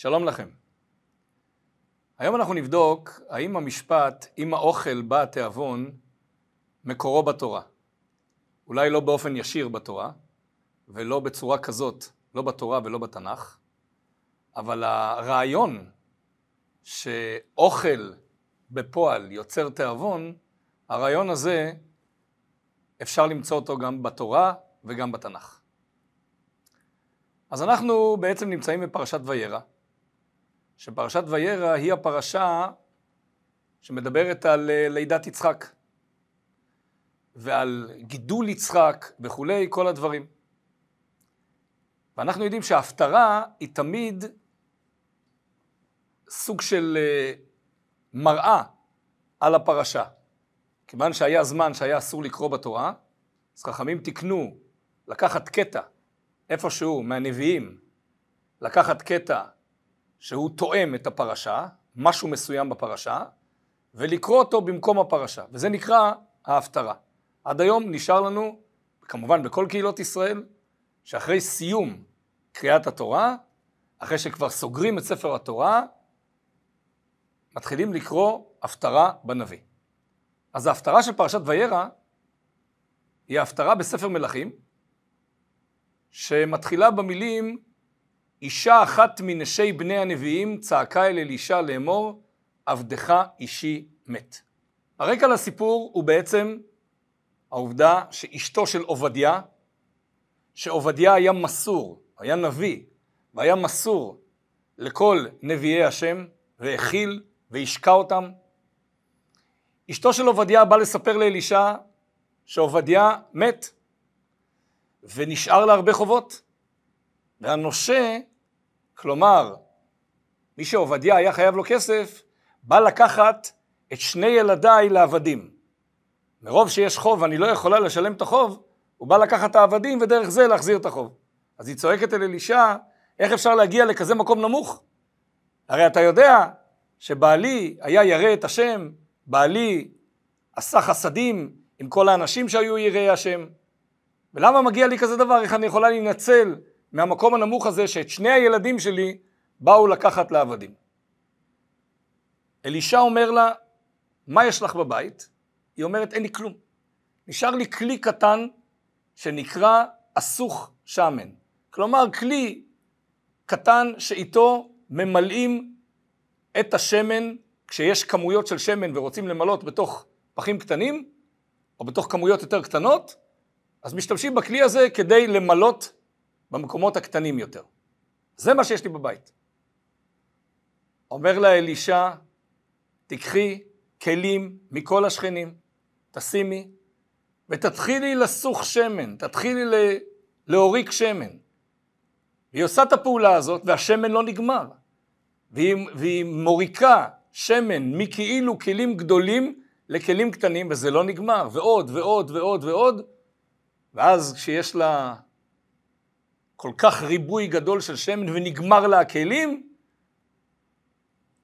שלום לכם. היום אנחנו נבדוק האם המשפט "אם האוכל בא התיאבון" מקורו בתורה. אולי לא באופן ישיר בתורה, ולא בצורה כזאת, לא בתורה ולא בתנ"ך, אבל הרעיון שאוכל בפועל יוצר תיאבון, הרעיון הזה אפשר למצוא אותו גם בתורה וגם בתנ"ך. אז אנחנו בעצם נמצאים בפרשת וירא, שפרשת וירא היא הפרשה שמדברת על אה, לידת יצחק ועל גידול יצחק וכולי, כל הדברים. ואנחנו יודעים שההפטרה היא תמיד סוג של אה, מראה על הפרשה. כיוון שהיה זמן שהיה אסור לקרוא בתורה, אז חכמים תיקנו לקחת קטע איפשהו מהנביאים, לקחת קטע שהוא תואם את הפרשה, משהו מסוים בפרשה, ולקרוא אותו במקום הפרשה, וזה נקרא ההפטרה. עד היום נשאר לנו, כמובן בכל קהילות ישראל, שאחרי סיום קריאת התורה, אחרי שכבר סוגרים את ספר התורה, מתחילים לקרוא הפטרה בנביא. אז ההפטרה של פרשת וירא היא ההפטרה בספר מלכים, שמתחילה במילים אישה אחת מנשי בני הנביאים צעקה אל אלישע לאמור עבדך אישי מת. הרקע לסיפור הוא בעצם העובדה שאשתו של עובדיה, שעובדיה היה מסור, היה נביא, והיה מסור לכל נביאי השם, והכיל והשקע אותם. אשתו של עובדיה באה לספר לאלישע שעובדיה מת, ונשאר לה הרבה חובות. והנושה, כלומר, מי שעובדיה היה חייב לו כסף, בא לקחת את שני ילדיי לעבדים. מרוב שיש חוב ואני לא יכולה לשלם את החוב, הוא בא לקחת את העבדים ודרך זה להחזיר את החוב. אז היא צועקת אל אלישע, איך אפשר להגיע לכזה מקום נמוך? הרי אתה יודע שבעלי היה ירא את השם, בעלי עשה חסדים עם כל האנשים שהיו יראי השם. ולמה מגיע לי כזה דבר? איך אני יכולה להינצל מהמקום הנמוך הזה שאת שני הילדים שלי באו לקחת לעבדים? אלישע אומר לה, מה יש לך בבית? היא אומרת, אין לי כלום. נשאר לי כלי קטן שנקרא אסוך שמן. כלומר, כלי קטן שאיתו ממלאים את השמן, כשיש כמויות של שמן ורוצים למלות בתוך פחים קטנים, או בתוך כמויות יותר קטנות, אז משתמשים בכלי הזה כדי למלות במקומות הקטנים יותר. זה מה שיש לי בבית. אומר לה אלישע, תיקחי כלים מכל השכנים, תשימי, ותתחילי לסוך שמן, תתחילי להוריק שמן. והיא עושה את הפעולה הזאת, והשמן לא נגמר. והיא, והיא מוריקה שמן מכאילו כלים גדולים לכלים קטנים, וזה לא נגמר, ועוד ועוד ועוד ועוד, ואז כשיש לה כל כך ריבוי גדול של שמן ונגמר לה הכלים,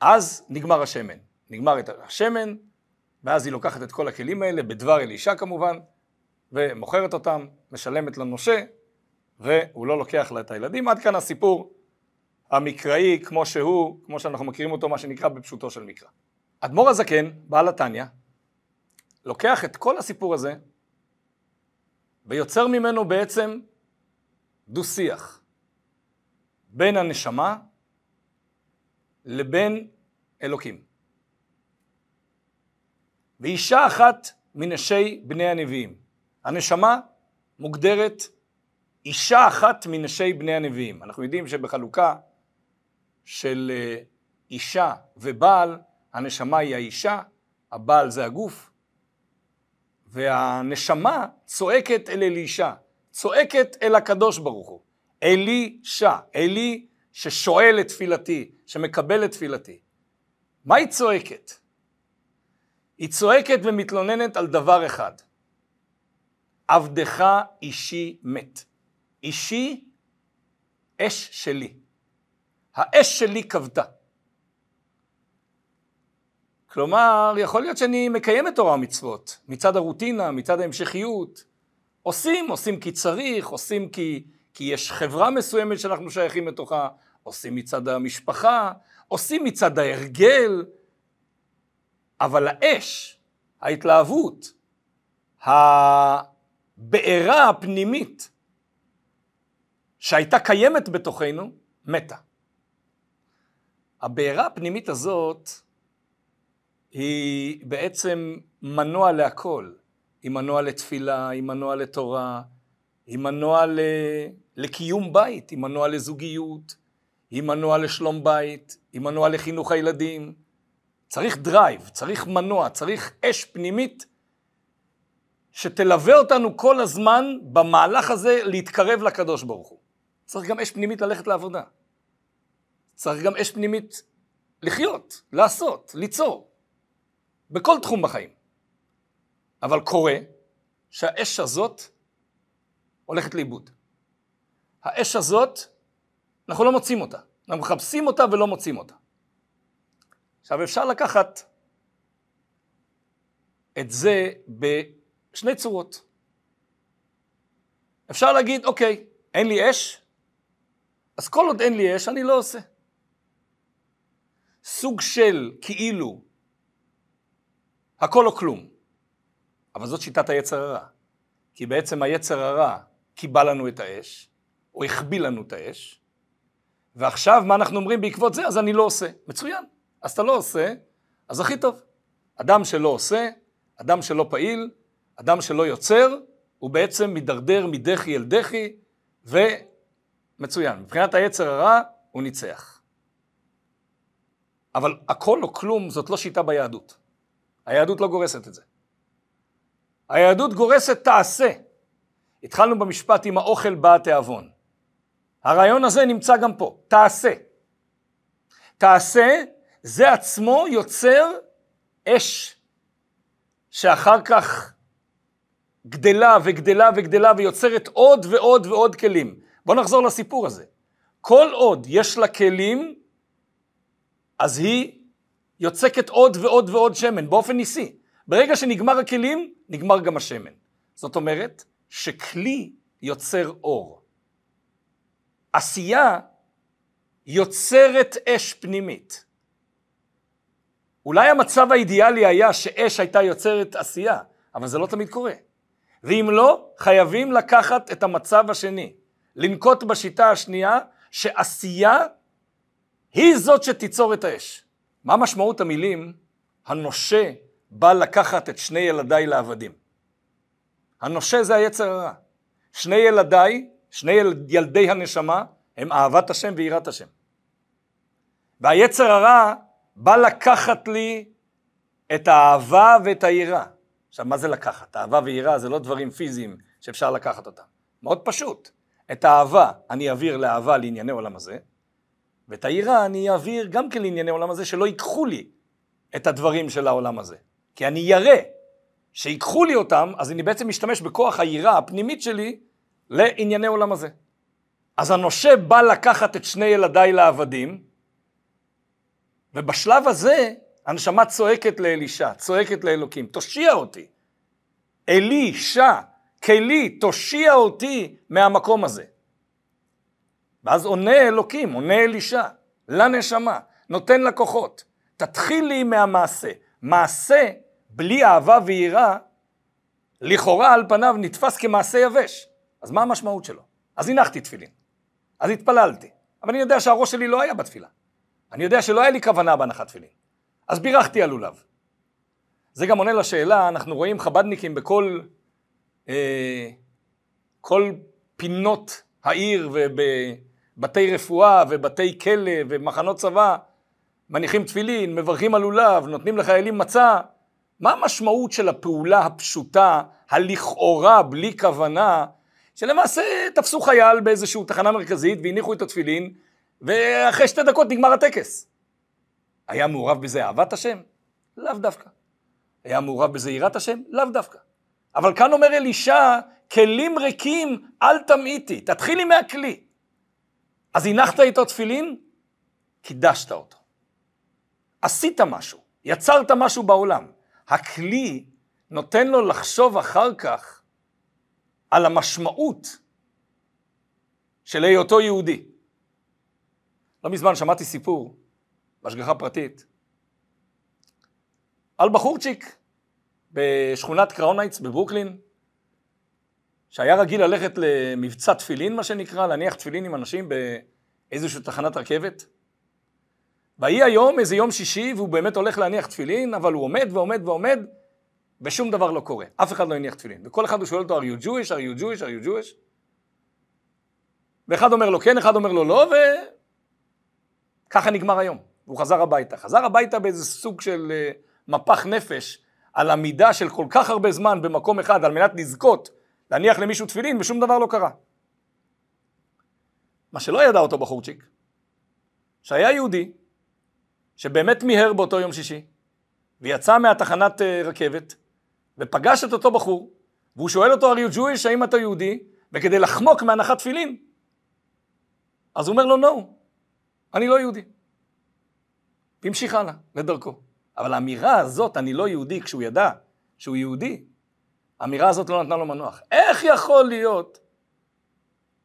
אז נגמר השמן. נגמר את השמן, ואז היא לוקחת את כל הכלים האלה, בדבר אלישע כמובן, ומוכרת אותם, משלמת לנושה, והוא לא לוקח לה את הילדים. עד כאן הסיפור המקראי כמו שהוא, כמו שאנחנו מכירים אותו, מה שנקרא בפשוטו של מקרא. אדמו"ר הזקן, בעל התניא, לוקח את כל הסיפור הזה ויוצר ממנו בעצם דו-שיח בין הנשמה לבין אלוקים. ואישה אחת מנשי בני הנביאים. הנשמה מוגדרת אישה אחת מנשי בני הנביאים. אנחנו יודעים שבחלוקה של אה, אישה ובעל, הנשמה היא האישה, הבעל זה הגוף, והנשמה צועקת אל אלישע, צועקת אל הקדוש ברוך הוא. אלישע, אלי ששואל את תפילתי, שמקבל את תפילתי. מה היא צועקת? היא צועקת ומתלוננת על דבר אחד. עבדך אישי מת. אישי, אש שלי. האש שלי כבתה. כלומר, יכול להיות שאני מקיים את תורה ומצוות, מצד הרוטינה, מצד ההמשכיות. עושים, עושים כי צריך, עושים כי, כי יש חברה מסוימת שאנחנו שייכים לתוכה, עושים מצד המשפחה, עושים מצד ההרגל, אבל האש, ההתלהבות, הבעירה הפנימית שהייתה קיימת בתוכנו, מתה. הבעירה הפנימית הזאת היא בעצם מנוע להכל. היא מנוע לתפילה, היא מנוע לתורה, היא מנוע ל... לקיום בית, היא מנוע לזוגיות, היא מנוע לשלום בית, היא מנוע לחינוך הילדים. צריך drive, צריך מנוע, צריך אש פנימית שתלווה אותנו כל הזמן במהלך הזה להתקרב לקדוש ברוך הוא. צריך גם אש פנימית ללכת לעבודה. צריך גם אש פנימית לחיות, לעשות, ליצור. בכל תחום בחיים. אבל קורה שהאש הזאת הולכת לאיבוד. האש הזאת, אנחנו לא מוצאים אותה. אנחנו מחפשים אותה ולא מוצאים אותה. עכשיו אפשר לקחת את זה בשני צורות. אפשר להגיד, אוקיי, אין לי אש, אז כל עוד אין לי אש, אני לא עושה. סוג של כאילו הכל או כלום. אבל זאת שיטת היצר הרע. כי בעצם היצר הרע קיבל לנו את האש, או החביא לנו את האש, ועכשיו מה אנחנו אומרים בעקבות זה? אז אני לא עושה. מצוין. אז אתה לא עושה, אז הכי טוב. אדם שלא עושה, אדם שלא פעיל, אדם שלא יוצר, הוא בעצם מידרדר מדחי אל דחי, ומצוין. מבחינת היצר הרע, הוא ניצח. אבל הכל או כלום זאת לא שיטה ביהדות. היהדות לא גורסת את זה. היהדות גורסת תעשה. התחלנו במשפט עם האוכל בא התיאבון. הרעיון הזה נמצא גם פה, תעשה. תעשה זה עצמו יוצר אש שאחר כך גדלה וגדלה וגדלה ויוצרת עוד ועוד ועוד כלים. בואו נחזור לסיפור הזה. כל עוד יש לה כלים, אז היא יוצקת עוד ועוד ועוד שמן, באופן ניסי. ברגע שנגמר הכלים, נגמר גם השמן. זאת אומרת, שכלי יוצר אור. עשייה יוצרת אש פנימית. אולי המצב האידיאלי היה שאש הייתה יוצרת עשייה, אבל זה לא תמיד קורה. ואם לא, חייבים לקחת את המצב השני, לנקוט בשיטה השנייה, שעשייה היא זאת שתיצור את האש. מה משמעות המילים הנושה בא לקחת את שני ילדיי לעבדים? הנושה זה היצר הרע. שני ילדיי, שני ילדי הנשמה, הם אהבת השם ויראת השם. והיצר הרע בא לקחת לי את האהבה ואת היראה. עכשיו, מה זה לקחת? אהבה ויראה זה לא דברים פיזיים שאפשר לקחת אותם. מאוד פשוט. את האהבה אני אעביר לאהבה לענייני עולם הזה, ואת היראה אני אעביר גם כן לענייני עולם הזה, שלא ייקחו לי את הדברים של העולם הזה. כי אני ירא. שיקחו לי אותם, אז אני בעצם משתמש בכוח היראה הפנימית שלי לענייני עולם הזה. אז הנושה בא לקחת את שני ילדיי לעבדים, ובשלב הזה הנשמה צועקת לאלישע, צועקת לאלוקים, תושיע אותי. אלישע, כלי, תושיע אותי מהמקום הזה. ואז עונה אלוקים, עונה אלישע, לנשמה, נותן לה כוחות. תתחילי מהמעשה. מעשה בלי אהבה ויראה, לכאורה על פניו נתפס כמעשה יבש. אז מה המשמעות שלו? אז הנחתי תפילין, אז התפללתי, אבל אני יודע שהראש שלי לא היה בתפילה. אני יודע שלא היה לי כוונה בהנחת תפילין. אז בירכתי על לולב. זה גם עונה לשאלה, אנחנו רואים חבדניקים בכל אה, כל פינות העיר ובבתי רפואה ובתי כלא ומחנות צבא, מניחים תפילין, מברכים על לולב, נותנים לחיילים מצה. מה המשמעות של הפעולה הפשוטה, הלכאורה, בלי כוונה, שלמעשה תפסו חייל באיזושהי תחנה מרכזית והניחו את התפילין, ואחרי שתי דקות נגמר הטקס. היה מעורב בזה אהבת השם? לאו דווקא. היה מעורב בזה יראת השם? לאו דווקא. אבל כאן אומר אלישע, כלים ריקים אל תמעיטי, תתחילי מהכלי. אז הנחת איתו תפילין, קידשת אותו. עשית משהו, יצרת משהו בעולם. הכלי נותן לו לחשוב אחר כך על המשמעות של היותו יהודי. לא מזמן שמעתי סיפור בהשגחה פרטית על בחורצ'יק בשכונת קראון הייטס בברוקלין, שהיה רגיל ללכת למבצע תפילין, מה שנקרא, להניח תפילין עם אנשים באיזושהי תחנת רכבת. ויהי היום איזה יום שישי, והוא באמת הולך להניח תפילין, אבל הוא עומד ועומד ועומד, ושום דבר לא קורה. אף אחד לא הניח תפילין. וכל אחד הוא שואל אותו, are you Jewish? are you Jewish? are you Jewish? ואחד אומר לו כן, אחד אומר לו לא, וככה נגמר היום. והוא חזר הביתה. חזר הביתה באיזה סוג של אה, מפח נפש על עמידה של כל כך הרבה זמן במקום אחד על מנת לזכות להניח למישהו תפילין ושום דבר לא קרה. מה שלא ידע אותו בחורצ'יק, שהיה יהודי שבאמת מיהר באותו יום שישי ויצא מהתחנת אה, רכבת ופגש את אותו בחור והוא שואל אותו, are you Jewish, האם אתה יהודי? וכדי לחמוק מהנחת תפילין אז הוא אומר לו, no, אני לא יהודי. והמשיך הלאה, לדרכו. אבל האמירה הזאת, אני לא יהודי, כשהוא ידע שהוא יהודי, האמירה הזאת לא נתנה לו מנוח. איך יכול להיות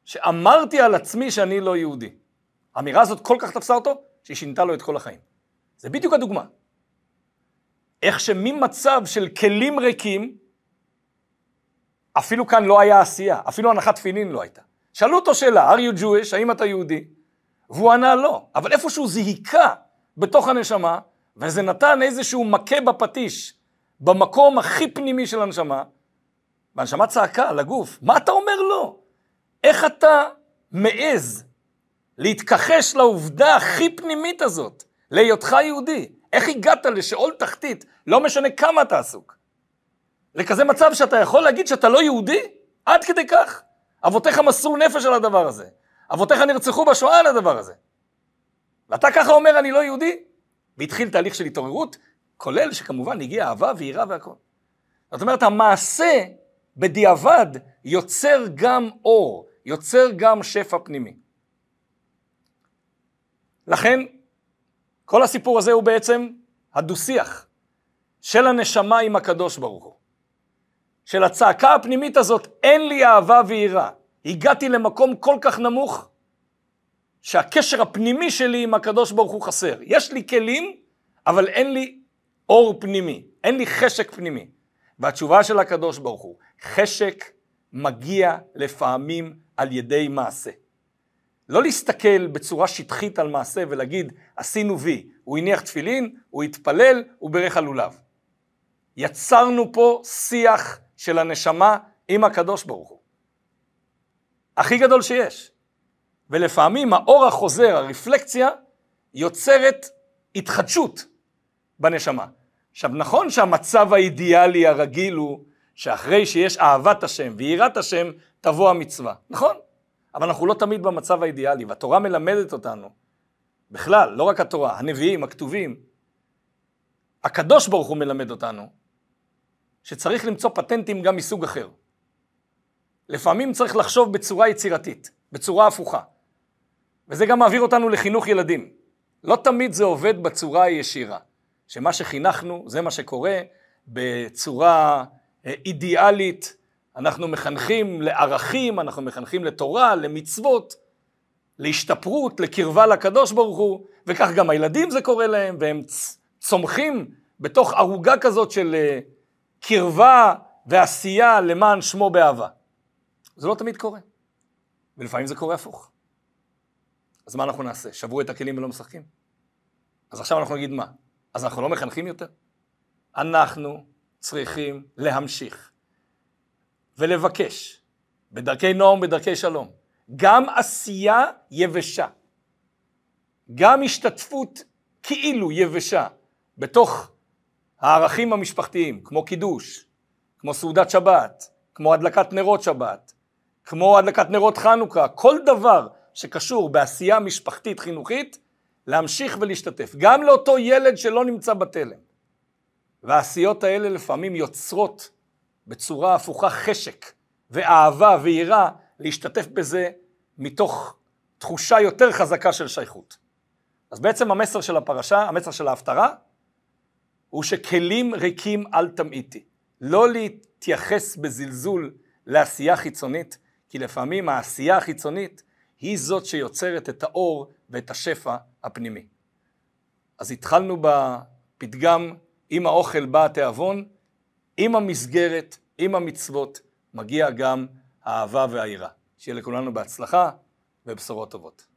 שאמרתי על עצמי שאני לא יהודי? האמירה הזאת כל כך תפסה אותו, שהיא שינתה לו את כל החיים. זה בדיוק הדוגמה. איך שממצב של כלים ריקים, אפילו כאן לא היה עשייה, אפילו הנחת תפילין לא הייתה. שאלו אותו שאלה, are you Jewish, האם אתה יהודי? והוא ענה לא, אבל איפשהו זה היכה בתוך הנשמה, וזה נתן איזשהו מכה בפטיש, במקום הכי פנימי של הנשמה, והנשמה צעקה לגוף, מה אתה אומר לו? איך אתה מעז להתכחש לעובדה הכי פנימית הזאת, להיותך יהודי? איך הגעת לשאול תחתית, לא משנה כמה אתה עסוק? לכזה מצב שאתה יכול להגיד שאתה לא יהודי? עד כדי כך. אבותיך מסרו נפש על הדבר הזה. אבותיך נרצחו בשואה על הדבר הזה. ואתה ככה אומר אני לא יהודי? והתחיל תהליך של התעוררות, כולל שכמובן הגיעה אהבה ויראה והכל. זאת אומרת, המעשה בדיעבד יוצר גם אור, יוצר גם שפע פנימי. לכן, כל הסיפור הזה הוא בעצם הדו-שיח של הנשמה עם הקדוש ברוך הוא. של הצעקה הפנימית הזאת, אין לי אהבה ויראה. הגעתי למקום כל כך נמוך, שהקשר הפנימי שלי עם הקדוש ברוך הוא חסר. יש לי כלים, אבל אין לי אור פנימי, אין לי חשק פנימי. והתשובה של הקדוש ברוך הוא, חשק מגיע לפעמים על ידי מעשה. לא להסתכל בצורה שטחית על מעשה ולהגיד, עשינו וי, הוא הניח תפילין, הוא התפלל, הוא בירך על לולב. יצרנו פה שיח של הנשמה עם הקדוש ברוך הוא. הכי גדול שיש. ולפעמים האור החוזר, הרפלקציה, יוצרת התחדשות בנשמה. עכשיו נכון שהמצב האידיאלי הרגיל הוא שאחרי שיש אהבת השם ויראת השם תבוא המצווה, נכון? אבל אנחנו לא תמיד במצב האידיאלי, והתורה מלמדת אותנו, בכלל, לא רק התורה, הנביאים, הכתובים, הקדוש ברוך הוא מלמד אותנו, שצריך למצוא פטנטים גם מסוג אחר. לפעמים צריך לחשוב בצורה יצירתית, בצורה הפוכה. וזה גם מעביר אותנו לחינוך ילדים. לא תמיד זה עובד בצורה הישירה, שמה שחינכנו זה מה שקורה בצורה אה, אידיאלית, אנחנו מחנכים לערכים, אנחנו מחנכים לתורה, למצוות, להשתפרות, לקרבה לקדוש ברוך הוא, וכך גם הילדים זה קורה להם, והם צומחים בתוך ערוגה כזאת של אה, קרבה ועשייה למען שמו באהבה. זה לא תמיד קורה, ולפעמים זה קורה הפוך. אז מה אנחנו נעשה? שברו את הכלים ולא משחקים? אז עכשיו אנחנו נגיד מה? אז אנחנו לא מחנכים יותר? אנחנו צריכים להמשיך ולבקש בדרכי נועם ובדרכי שלום גם עשייה יבשה, גם השתתפות כאילו יבשה בתוך הערכים המשפחתיים, כמו קידוש, כמו סעודת שבת, כמו הדלקת נרות שבת, כמו הדלקת נרות חנוכה, כל דבר שקשור בעשייה משפחתית חינוכית, להמשיך ולהשתתף. גם לאותו ילד שלא נמצא בתלם. והעשיות האלה לפעמים יוצרות בצורה הפוכה חשק ואהבה ויראה להשתתף בזה מתוך תחושה יותר חזקה של שייכות. אז בעצם המסר של הפרשה, המסר של ההפטרה, הוא שכלים ריקים אל תמעיטי. לא להתייחס בזלזול לעשייה חיצונית, כי לפעמים העשייה החיצונית היא זאת שיוצרת את האור ואת השפע הפנימי. אז התחלנו בפתגם, עם האוכל בא התיאבון, עם המסגרת, עם המצוות, מגיע גם האהבה והיראה. שיהיה לכולנו בהצלחה ובשורות טובות.